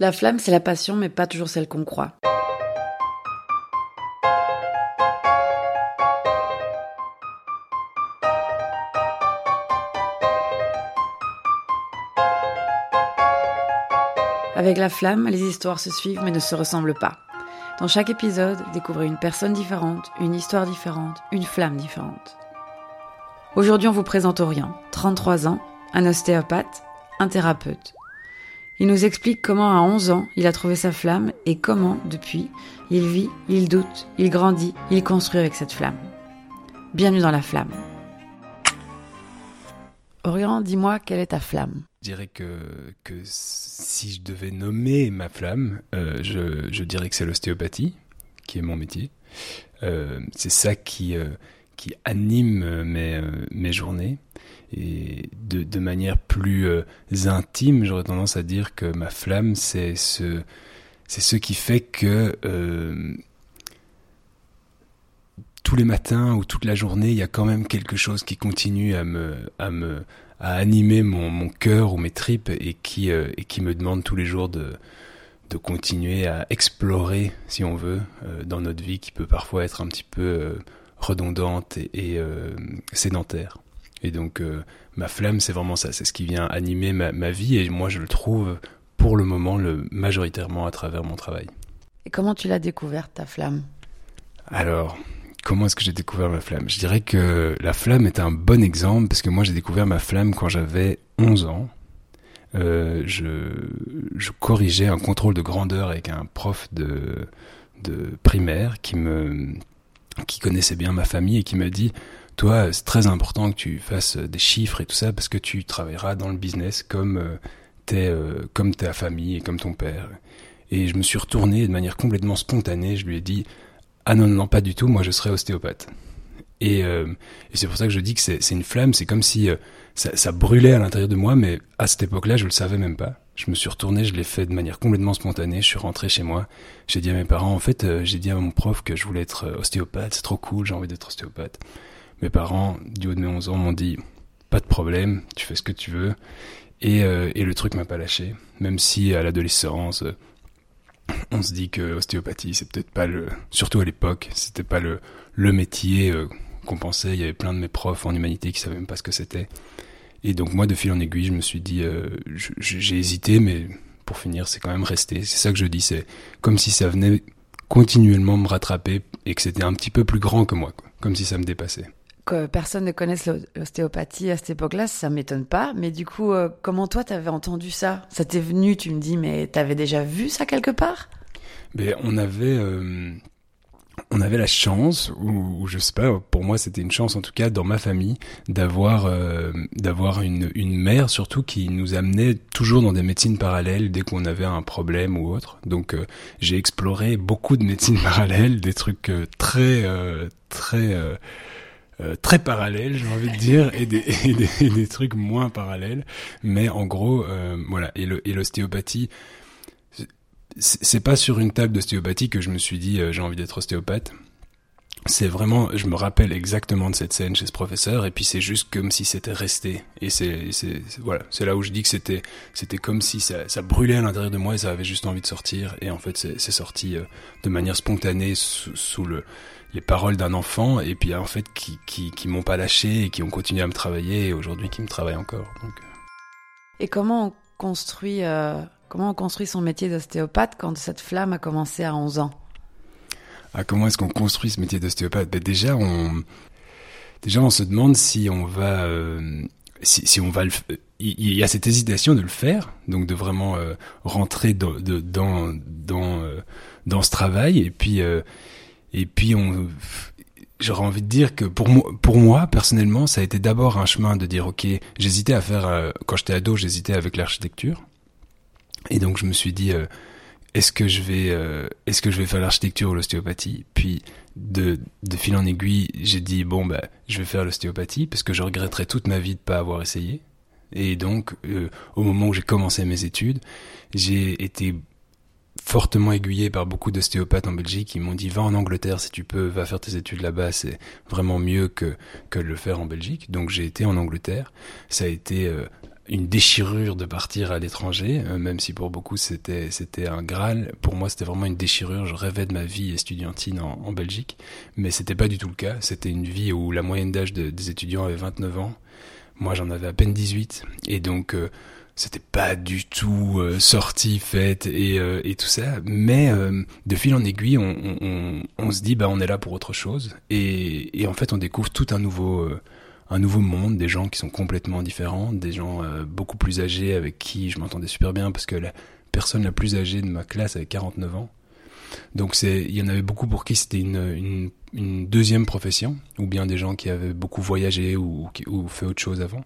La flamme, c'est la passion, mais pas toujours celle qu'on croit. Avec la flamme, les histoires se suivent mais ne se ressemblent pas. Dans chaque épisode, découvrez une personne différente, une histoire différente, une flamme différente. Aujourd'hui, on vous présente Orient, 33 ans, un ostéopathe, un thérapeute. Il nous explique comment à 11 ans, il a trouvé sa flamme et comment, depuis, il vit, il doute, il grandit, il construit avec cette flamme. Bienvenue dans la flamme. Orient, dis-moi, quelle est ta flamme? Je dirais que, que si je devais nommer ma flamme, euh, je, dirais que c'est l'ostéopathie, qui est mon métier. Euh, c'est ça qui, euh, qui anime mes, mes journées. Et de, de manière plus euh, intime, j'aurais tendance à dire que ma flamme, c'est ce, ce qui fait que euh, tous les matins ou toute la journée, il y a quand même quelque chose qui continue à me, à me, à animer mon, mon cœur ou mes tripes et qui, euh, et qui me demande tous les jours de, de continuer à explorer, si on veut, euh, dans notre vie qui peut parfois être un petit peu euh, redondante et, et sédentaire. Et donc, euh, ma flamme, c'est vraiment ça. C'est ce qui vient animer ma, ma, vie. Et moi, je le trouve, pour le moment, le, majoritairement à travers mon travail. Et comment tu l'as découverte, ta flamme? Alors, comment est-ce que j'ai découvert ma flamme? Je dirais que la flamme est un bon exemple, parce que moi, j'ai découvert ma flamme quand j'avais 11 ans. Euh, je, je, corrigeais un contrôle de grandeur avec un prof de, de primaire qui me qui connaissait bien ma famille et qui m'a dit toi, c'est très important que tu fasses des chiffres et tout ça parce que tu travailleras dans le business comme euh, euh, comme ta famille et comme ton père. Et je me suis retourné de manière complètement spontanée. Je lui ai dit ah non non, pas du tout. Moi, je serai ostéopathe. Et, euh, et c'est pour ça que je dis que c'est, c'est une flamme. C'est comme si euh, ça, ça, brûlait à l'intérieur de moi, mais à cette époque-là, je le savais même pas. Je me suis retourné, je l'ai fait de manière complètement spontanée. Je suis rentré chez moi. J'ai dit à mes parents, en fait, euh, j'ai dit à mon prof que je voulais être euh, ostéopathe. C'est trop cool, j'ai envie d'être ostéopathe. Mes parents, du haut de mes 11 ans, m'ont dit pas de problème, tu fais ce que tu veux. Et, euh, et le truc m'a pas lâché. Même si à l'adolescence, euh, on se dit que l'ostéopathie, c'est peut-être pas le. Surtout à l'époque, c'était pas le, le métier qu'on pensait. Il y avait plein de mes profs en humanité qui savaient même pas ce que c'était. Et donc, moi, de fil en aiguille, je me suis dit. Euh, j'ai hésité, mais pour finir, c'est quand même resté. C'est ça que je dis. C'est comme si ça venait continuellement me rattraper et que c'était un petit peu plus grand que moi, quoi. comme si ça me dépassait que personne ne connaisse l'ostéopathie à cette époque-là, ça m'étonne pas. Mais du coup, euh, comment toi, t'avais entendu ça? Ça t'est venu, tu me dis, mais t'avais déjà vu ça quelque part? Ben, on avait, euh, on avait la chance, ou, je sais pas, pour moi, c'était une chance en tout cas dans ma famille d'avoir, euh, d'avoir une, une mère surtout qui nous amenait toujours dans des médecines parallèles dès qu'on avait un problème ou autre. Donc, euh, j'ai exploré beaucoup de médecines parallèles, des trucs euh, très, très euh, très parallèles, j'ai envie de dire, et des, des, trucs moins parallèles. Mais en gros, euh, voilà. Et l'ostéopathie, c'est pas sur une table d'ostéopathie que je me suis dit euh, j'ai envie d'être ostéopathe. C'est vraiment, je me rappelle exactement de cette scène chez ce professeur, et puis c'est juste comme si c'était resté. Et c'est, voilà, c'est là où je dis que c'était, c'était comme si ça, ça brûlait à l'intérieur de moi et ça avait juste envie de sortir. Et en fait, c'est sorti euh, de manière spontanée sous, le, les paroles d'un enfant et puis en fait qui, qui, qui m'ont pas lâché et qui ont continué à me travailler et aujourd'hui qui me travaillent encore. Donc. Et comment on construit, euh, comment on construit son métier d'ostéopathe quand cette flamme a commencé à 11 ans? Ah, Comment est-ce qu'on construit ce métier d'ostéopathe? Ben Déjà, on, déjà, on se demande si on va... Euh, si, on va il y a cette hésitation de le faire, donc de vraiment euh, rentrer dans, dans, dans, euh, dans ce travail, et puis et puis on, j'aurais envie de dire que pour moi, pour moi personnellement, ça a été d'abord un chemin de dire ok, j'hésitais à faire quand j'étais ado, j'hésitais avec l'architecture, et donc je me suis dit euh, est-ce que je vais euh, est-ce que je vais faire l'architecture ou l'ostéopathie? Puis de, fil en aiguille, j'ai dit bon bah je vais faire l'ostéopathie parce que je regretterais toute ma vie de pas avoir essayé. Et donc euh, au moment où j'ai commencé mes études, j'ai été fortement aiguillé par beaucoup d'ostéopathes en Belgique qui m'ont dit va en Angleterre si tu peux, va faire tes études là-bas, c'est vraiment mieux que, que de le faire en Belgique. Donc j'ai été en Angleterre. Ça a été une déchirure de partir à l'étranger, euh, même si pour beaucoup c'était c'était un graal. Pour moi, c'était vraiment une déchirure. Je rêvais de ma vie estudiantine en, en Belgique, mais c'était pas du tout le cas. C'était une vie où la moyenne d'âge des étudiants avait 29 ans. Moi, j'en avais à peine 18, et donc euh, c'était pas du tout euh, sorti, fait et, et tout ça. Mais de fil en aiguille, on, on, on, se dit bah on est là pour autre chose, et, et en fait on découvre tout un nouveau un nouveau monde, des gens qui sont complètement différents, des gens euh, beaucoup plus âgés avec qui je m'entendais super bien parce que la personne la plus âgée de ma classe avait 49 ans. Donc c'est, il y en avait beaucoup pour qui c'était une, une, une, deuxième profession, ou bien des gens qui avaient beaucoup voyagé ou, ou fait autre chose avant.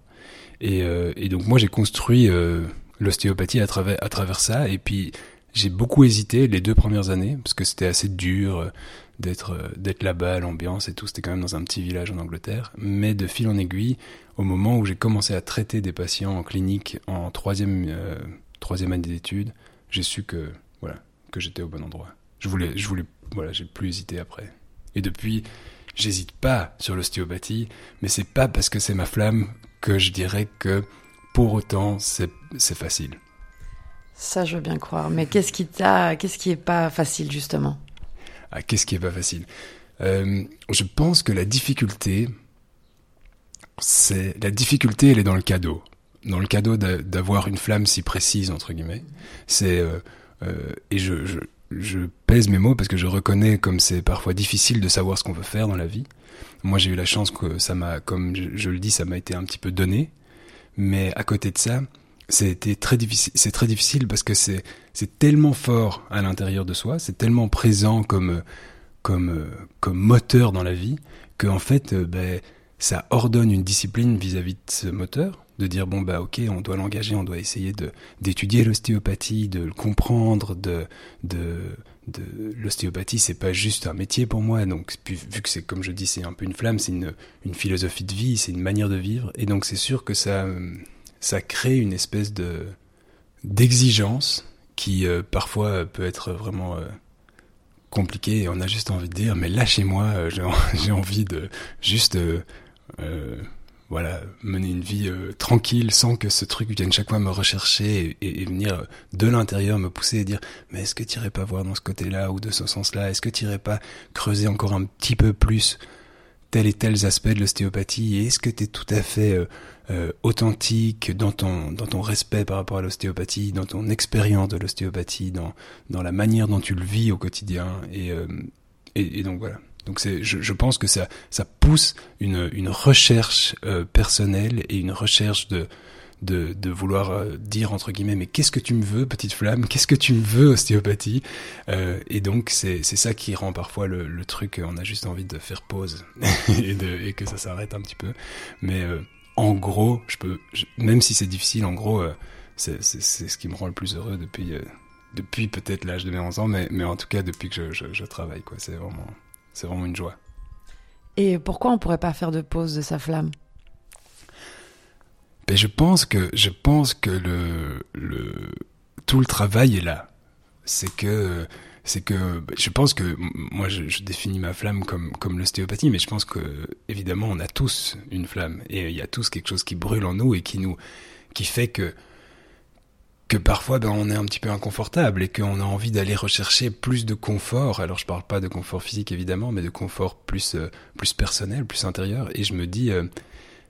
Et, euh, et donc moi j'ai construit euh, l'ostéopathie à travers, à travers ça, et puis j'ai beaucoup hésité les deux premières années parce que c'était assez dur d'être euh, d'être là-bas, l'ambiance et tout. C'était quand même dans un petit village en Angleterre. Mais de fil en aiguille, au moment où j'ai commencé à traiter des patients en clinique en troisième euh, troisième année d'études, j'ai su que voilà que j'étais au bon endroit. Je voulais je voulais voilà j'ai plus hésité après. Et depuis, j'hésite pas sur l'ostéopathie, mais c'est pas parce que c'est ma flamme que je dirais que pour autant c'est facile. Ça, je veux bien croire. Mais qu'est-ce qui t'a, qu'est-ce qui est pas facile justement? Ah, qu'est-ce qui est pas facile? Euh, Je pense que la difficulté, c'est la difficulté, elle est dans le cadeau, dans le cadeau d'avoir une flamme si précise entre guillemets. C'est euh, euh, et je, pèse mes mots parce que je reconnais comme c'est parfois difficile de savoir ce qu'on veut faire dans la vie. Moi, j'ai eu la chance que ça m'a, comme je, le dis, ça m'a été un petit peu donné. Mais à côté de ça, c'était très difficile. C'est très difficile parce que c'est c'est tellement fort à l'intérieur de soi, c'est tellement présent comme comme comme moteur dans la vie que en fait, euh, ben, ça ordonne une discipline vis-à-vis de ce moteur, de dire bon bah ok, on doit l'engager, on doit essayer de d'étudier l'ostéopathie, de le comprendre, de de de l'ostéopathie, c'est pas juste un métier pour moi. Donc vu que c'est comme je dis, c'est un peu une flamme, c'est une une philosophie de vie, c'est une manière de vivre, et donc c'est sûr que ça ça crée une espèce de d'exigence qui euh, parfois peut être vraiment euh, compliquée et on a juste envie de dire mais lâchez-moi euh, j'ai envie de juste voilà mener une vie tranquille sans que ce truc vienne chaque fois me rechercher et, venir de l'intérieur me pousser et dire mais est-ce que tu irais pas voir dans ce côté-là ou de ce sens-là? Est-ce que tu irais pas creuser encore un petit peu plus tel et tel aspect de l'ostéopathie? Et est-ce que tu es tout à fait euh, euh, authentique dans ton dans ton respect par rapport à l'ostéopathie, dans ton expérience de l'ostéopathie, dans dans la manière dont tu le vis au quotidien. Et euh, et, et, donc voilà. Donc c'est je, je, pense que ça ça pousse une une recherche euh, personnelle et une recherche de de, de vouloir euh, dire entre guillemets mais qu'est-ce que tu me veux petite flamme? Qu'est-ce que tu me veux ostéopathie? Euh, et donc c'est c'est ça qui rend parfois le, le truc on a juste envie de faire pause et, de, et que ça s'arrête un petit peu. Mais euh, en gros je peux même si c'est difficile en gros euh, c'est c'est ce qui me rend le plus heureux depuis euh, depuis peut-être l'âge de mes 11 ans mais mais en tout cas depuis que je, je, je travaille quoi. C'est vraiment c'est vraiment une joie. Et pourquoi on pourrait pas faire de pause de sa flamme? Ben je pense que je pense que le, le tout le travail est là. C'est que c'est que je pense que moi je, je, définis ma flamme comme comme l'ostéopathie, mais je pense que évidemment on a tous une flamme et il y a tous quelque chose qui brûle en nous et qui nous qui fait que que parfois ben, on est un petit peu inconfortable et qu'on a envie d'aller rechercher plus de confort. Alors je parle pas de confort physique évidemment, mais de confort plus euh, plus personnel, plus intérieur. Et je me dis euh,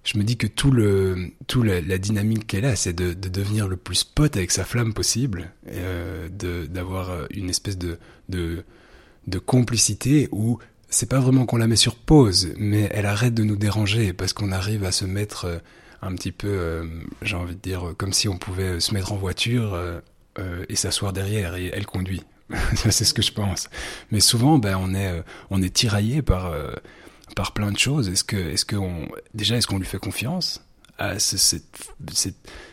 je me dis que tout le tout la, dynamique qu'elle a, c'est de, de, devenir le plus pote avec sa flamme possible, euh, d'avoir une espèce de de de complicité où c'est pas vraiment qu'on la met sur pause, mais elle arrête de nous déranger parce qu'on arrive à se mettre euh, un petit peu, euh, j'ai envie de dire, comme si on pouvait se mettre en voiture euh, euh, et s'asseoir derrière et elle conduit. c'est ce que je pense. Mais souvent, ben on est on est tiraillé par par plein de choses. Est-ce que, est-ce que on, déjà, est-ce qu'on lui fait confiance à cette,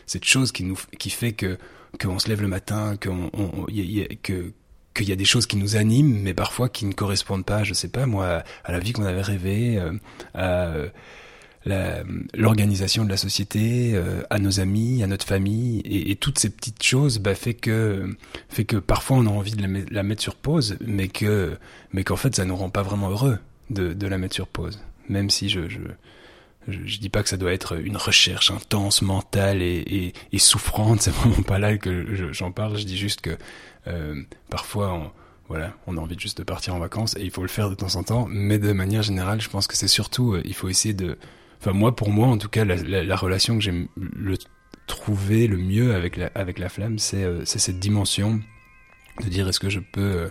cette, chose qui nous, qui fait que, qu'on se lève le matin, qu'on, on, y a, que, qu'il y a des choses qui nous animent, mais parfois qui ne correspondent pas, je sais pas, moi, à la vie qu'on avait rêvé, euh, à la, l'organisation de la société, euh, à nos amis, à notre famille, et, et toutes ces petites choses, bah, fait que, fait que parfois on a envie de la, la mettre sur pause, mais que, mais qu'en fait ça nous rend pas vraiment heureux de, de la mettre sur pause. Même si je, je, je, dis pas que ça doit être une recherche intense, mentale et, et, et souffrante. C'est vraiment pas là que j'en parle. Je dis juste que euh, parfois, on, voilà, on a envie juste de partir en vacances et il faut le faire de temps en temps. Mais de manière générale, je pense que c'est surtout, euh, il faut essayer de, enfin moi pour moi en tout cas, la, la, la relation que j'aime le trouver le mieux avec la, avec la flamme, c'est euh, cette dimension de dire est-ce que je peux euh,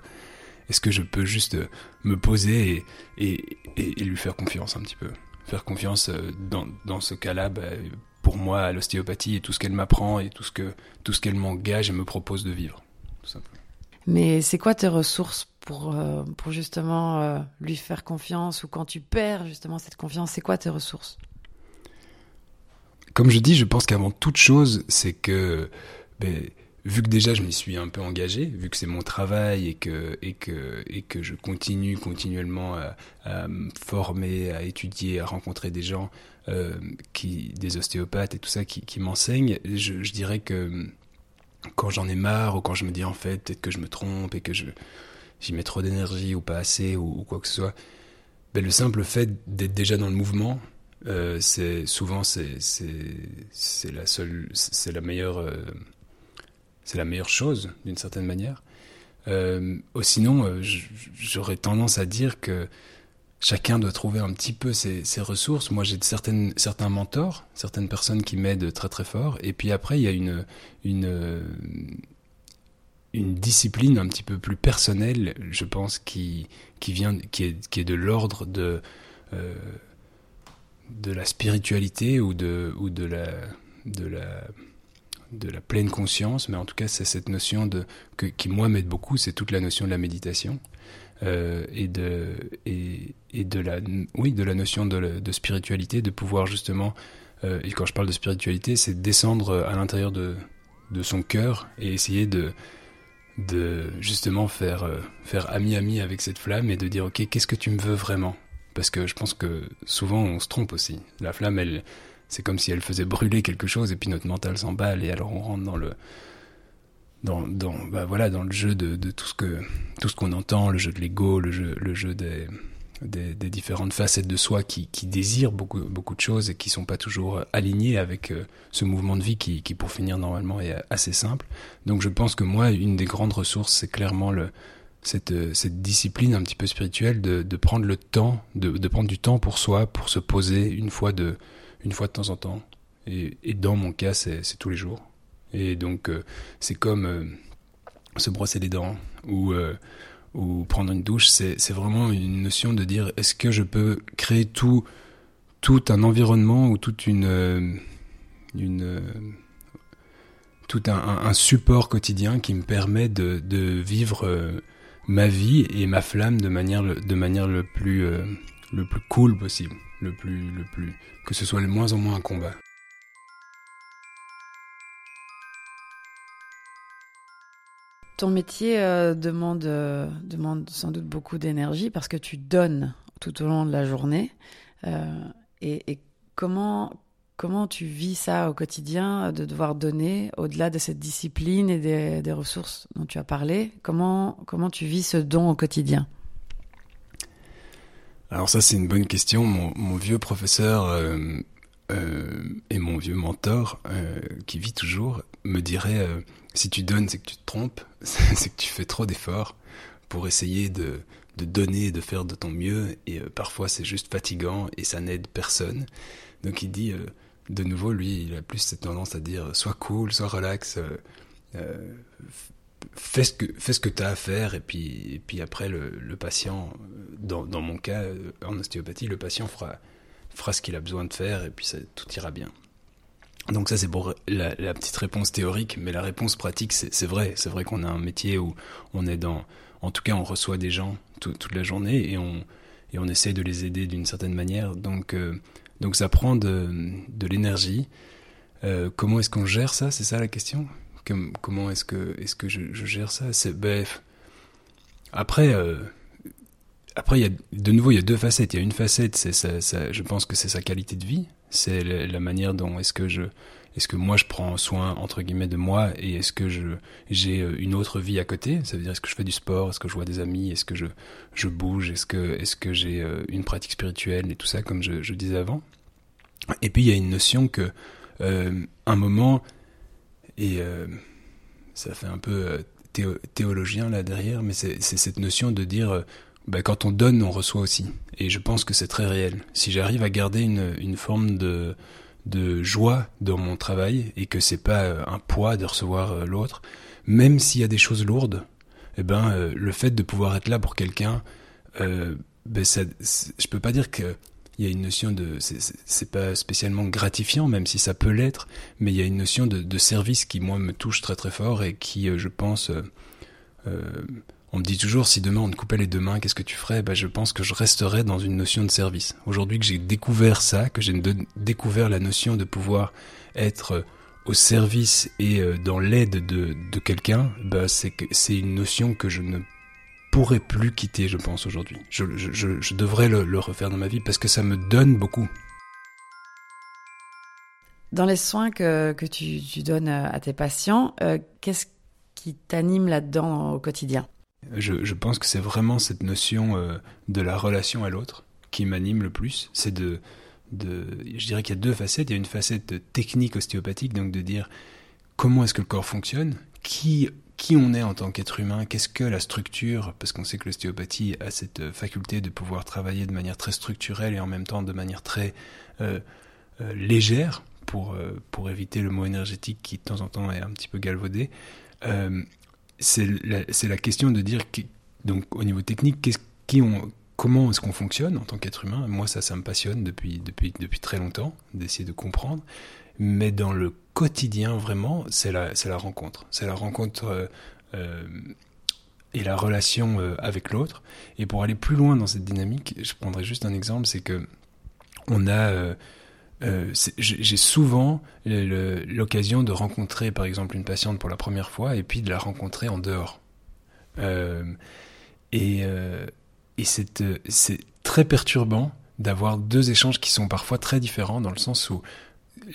est-ce que je peux juste euh, me poser et, et, et, lui faire confiance un petit peu? Faire confiance dans, dans ce cas-là bah, pour moi à l'ostéopathie et tout ce qu'elle m'apprend et tout ce que tout ce qu'elle m'engage et me propose de vivre tout simplement. mais c'est quoi tes ressources pour pour justement lui faire confiance ou quand tu perds justement cette confiance c'est quoi tes ressources? Comme je dis, je pense qu'avant toute chose, c'est que ben, vu que déjà je m'y suis un peu engagé, vu que c'est mon travail et que et que et que je continue continuellement à, me former, à étudier, à rencontrer des gens euh, qui des ostéopathes et tout ça qui, m'enseignent, je, dirais que quand j'en ai marre ou quand je me dis en fait peut-être que je me trompe et que je j'y mets trop d'énergie ou pas assez ou, ou, quoi que ce soit, ben, le simple fait d'être déjà dans le mouvement euh, c'est souvent c'est c'est la seule c'est la meilleure euh, c'est la meilleure chose d'une certaine manière. Euh, sinon, euh, j'aurais tendance à dire que chacun doit trouver un petit peu ses, ses ressources. Moi, j'ai certaines certains mentors, certaines personnes qui m'aident très très fort. Et puis après, il y a une une une discipline un petit peu plus personnelle, je pense, qui qui vient qui est qui est de l'ordre de euh, de la spiritualité ou de, ou de, la, de, la, de la pleine conscience, mais en tout cas c'est cette notion de, que, qui moi m'aide beaucoup, c'est toute la notion de la méditation euh, et, de, et, de, la, oui, de la notion de, spiritualité, de pouvoir justement, euh, et quand je parle de spiritualité, c'est descendre à l'intérieur de, de son cœur et essayer de, de justement faire, euh, faire ami-ami avec cette flamme et de dire ok qu'est-ce que tu me veux vraiment? Parce que je pense que souvent on se trompe aussi. La flamme, elle, c'est comme si elle faisait brûler quelque chose et puis notre mental s'emballe et alors on rentre dans le dans, bah voilà dans le jeu de, tout ce que tout ce qu'on entend, le jeu de l'ego, le jeu le jeu des, des, des différentes facettes de soi qui, qui désirent beaucoup beaucoup de choses et qui sont pas toujours alignées avec euh, ce mouvement de vie qui, qui pour finir normalement est assez simple. Donc je pense que moi une des grandes ressources c'est clairement le cette, euh, cette discipline un petit peu spirituelle de, de prendre le temps, de, de, prendre du temps pour soi, pour se poser une fois de, une fois de temps en temps. Et, dans mon cas, c'est tous les jours. Et donc, euh, c'est comme euh, se brosser les dents ou, euh, prendre une douche. C'est vraiment une notion de dire est-ce que je peux créer tout, un environnement ou toute une. Tout un, support quotidien qui me permet de, de vivre ma vie et ma flamme de manière de manière le plus le plus cool possible, le plus le plus que ce soit le moins en moins un combat. Ton métier euh, demande euh, demande sans doute beaucoup d'énergie parce que tu donnes tout au long de la journée. Euh, et, comment Comment tu vis ça au quotidien, de devoir donner au-delà de cette discipline et des, des, ressources dont tu as parlé? Comment, comment tu vis ce don au quotidien? Alors ça, c'est une bonne question. Mon, mon vieux professeur euh, euh, et mon vieux mentor, euh, qui vit toujours, me dirait, euh, si tu donnes, c'est que tu te trompes, c'est que tu fais trop d'efforts pour essayer de, de donner, de faire de ton mieux, et euh, parfois c'est juste fatigant et ça n'aide personne. Donc il dit euh, de nouveau, lui, il a plus cette tendance à dire sois cool, sois relax, euh, fais ce que fais ce que tu à faire et puis et puis après le, patient, dans, mon cas en ostéopathie, le patient fera fera ce qu'il a besoin de faire et puis ça, tout ira bien. Donc ça c'est pour la, petite réponse théorique, mais la réponse pratique c'est vrai, c'est vrai qu'on a un métier où on est dans, en tout cas on reçoit des gens tout, toute la journée et on et on essaye de les aider d'une certaine manière. Donc euh, donc ça prend de, de l'énergie. Euh, comment est-ce qu'on gère ça? C'est ça la question? Comme, Comment est-ce que, est que je, gère ça? C'est. Après, euh, après, il y a, de nouveau, il y a deux facettes. Il y a une facette, c'est ça, je pense que c'est sa qualité de vie. C'est la, manière dont est-ce que je, est-ce que moi je prends soin entre guillemets de moi et est-ce que je j'ai une autre vie à côté? Ça veut dire est-ce que je fais du sport, est-ce que je vois des amis, est-ce que je je bouge, est-ce que est-ce que j'ai une pratique spirituelle et tout ça comme je, je disais avant? Et puis il y a une notion que un moment et ça fait un peu théologien là derrière, mais c'est cette notion de dire bah, quand on donne, on reçoit aussi. Et je pense que c'est très réel. Si j'arrive à garder une, forme de, de joie dans mon travail et que c'est pas euh, un poids de recevoir euh, l'autre, même s'il y a des choses lourdes, eh ben euh, le fait de pouvoir être là pour quelqu'un, euh, ben je peux pas dire que il y a une notion de c'est pas spécialement gratifiant même si ça peut l'être mais il y a une notion de, service qui moi me touche très très fort et qui je pense euh, on me dit toujours si demain on te coupait les deux mains, qu'est-ce que tu ferais? Ben, Je pense que je resterais dans une notion de service. Aujourd'hui que j'ai découvert ça, que j'ai découvert la notion de pouvoir être au service et euh, dans l'aide de, de quelqu'un, ben, c'est une notion que je ne pourrais plus quitter, je pense, aujourd'hui. Je, je, je, devrais le, le, refaire dans ma vie parce que ça me donne beaucoup. Dans les soins que, que tu, tu donnes à tes patients, euh, qu'est-ce qui t'anime là-dedans au quotidien? Je, pense que c'est vraiment cette notion euh, de la relation à l'autre qui m'anime le plus. C'est de, de, je dirais qu'il y a deux facettes. Il y a une facette technique ostéopathique, donc de dire comment est-ce que le corps fonctionne, qui, qui on est en tant qu'être humain, qu'est-ce que la structure, parce qu'on sait que l'ostéopathie a cette faculté de pouvoir travailler de manière très structurelle et en même temps de manière très euh, euh, légère pour, pour éviter le mot énergétique qui de temps en temps est un petit peu galvaudé c'est la, la, question de dire, donc au niveau technique, qui comment est-ce qu'on fonctionne en tant qu'être humain? Moi, ça, ça me passionne depuis, depuis, depuis très longtemps, d'essayer de comprendre. Mais dans le quotidien, vraiment, c'est la, la rencontre. C'est la rencontre euh, euh, et la relation euh, avec l'autre. Et pour aller plus loin dans cette dynamique, je prendrai juste un exemple, c'est que on a j'ai souvent l'occasion de rencontrer par exemple une patiente pour la première fois et puis de la rencontrer en dehors. Euh, et, euh, et c'est très perturbant d'avoir deux échanges qui sont parfois très différents dans le sens où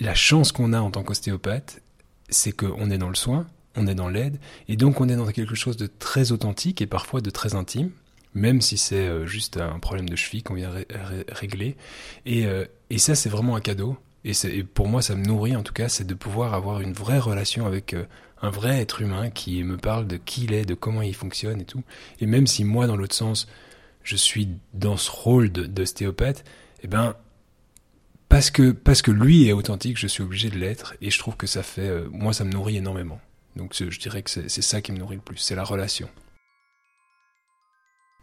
la chance qu'on a en tant qu'ostéopathe, c'est qu'on est dans le soin, on est dans l'aide, et donc on est dans quelque chose de très authentique et parfois de très intime même si c'est euh, juste un problème de cheville qu'on vient régler. Et, euh, et ça, c'est vraiment un cadeau. Et, et, pour moi, ça me nourrit en tout cas, c'est de pouvoir avoir une vraie relation avec euh, un vrai être humain qui me parle de qui il est, de comment il fonctionne et tout. Et même si moi, dans l'autre sens, je suis dans ce rôle d'ostéopathe, eh ben, parce que, parce que lui est authentique, je suis obligé de l'être. Et je trouve que ça fait, moi, ça me nourrit énormément. Donc je dirais que c'est ça qui me nourrit le plus, c'est la relation.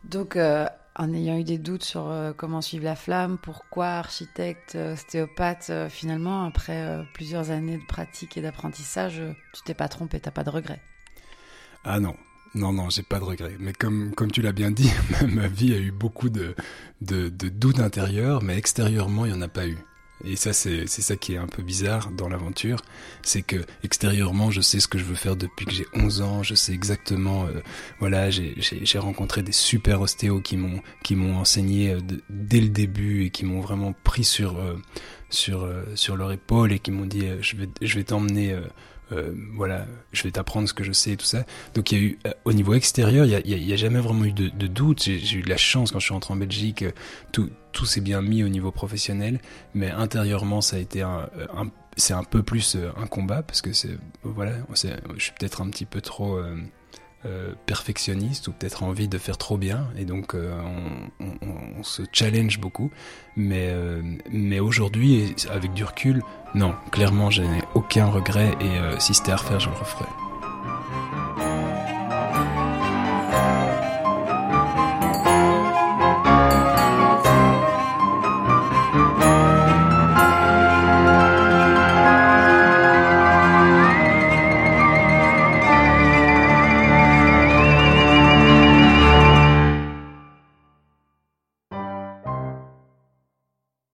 Donc, euh, en ayant eu des doutes sur euh, comment suivre la flamme, pourquoi architecte, euh, ostéopathe, finalement, après plusieurs années de pratique et d'apprentissage, tu t'es pas trompé, t'as pas de regret Ah non, non, non, j'ai pas de regret. Mais comme, comme tu l'as bien dit, ma vie a eu beaucoup de, de, de doutes intérieurs, mais extérieurement, il n'y en a pas eu. Et ça, c'est ça qui est un peu bizarre dans l'aventure, c'est que extérieurement, je sais ce que je veux faire depuis que j'ai 11 ans, je sais exactement, euh, voilà, j'ai rencontré des super ostéos qui m'ont qui m'ont enseigné euh, dès le début et qui m'ont vraiment pris sur euh, sur sur leur épaule et qui m'ont dit, je vais je vais t'emmener euh, voilà, je vais t'apprendre ce que je sais et tout ça. Donc il y a eu, euh, au niveau extérieur, il n'y a, y a, jamais vraiment eu de, de doute. J'ai eu de la chance quand je suis rentré en Belgique, euh, tout, tout s'est bien mis au niveau professionnel, mais intérieurement, ça a été un, un c'est un peu plus un combat parce que c'est, voilà, je suis peut-être un petit peu trop euh, perfectionniste ou peut-être envie de faire trop bien. Et donc euh, on, se challenge beaucoup. Mais, euh, mais aujourd'hui avec du recul non clairement je n'ai aucun regret. Et si c'était à refaire je le referais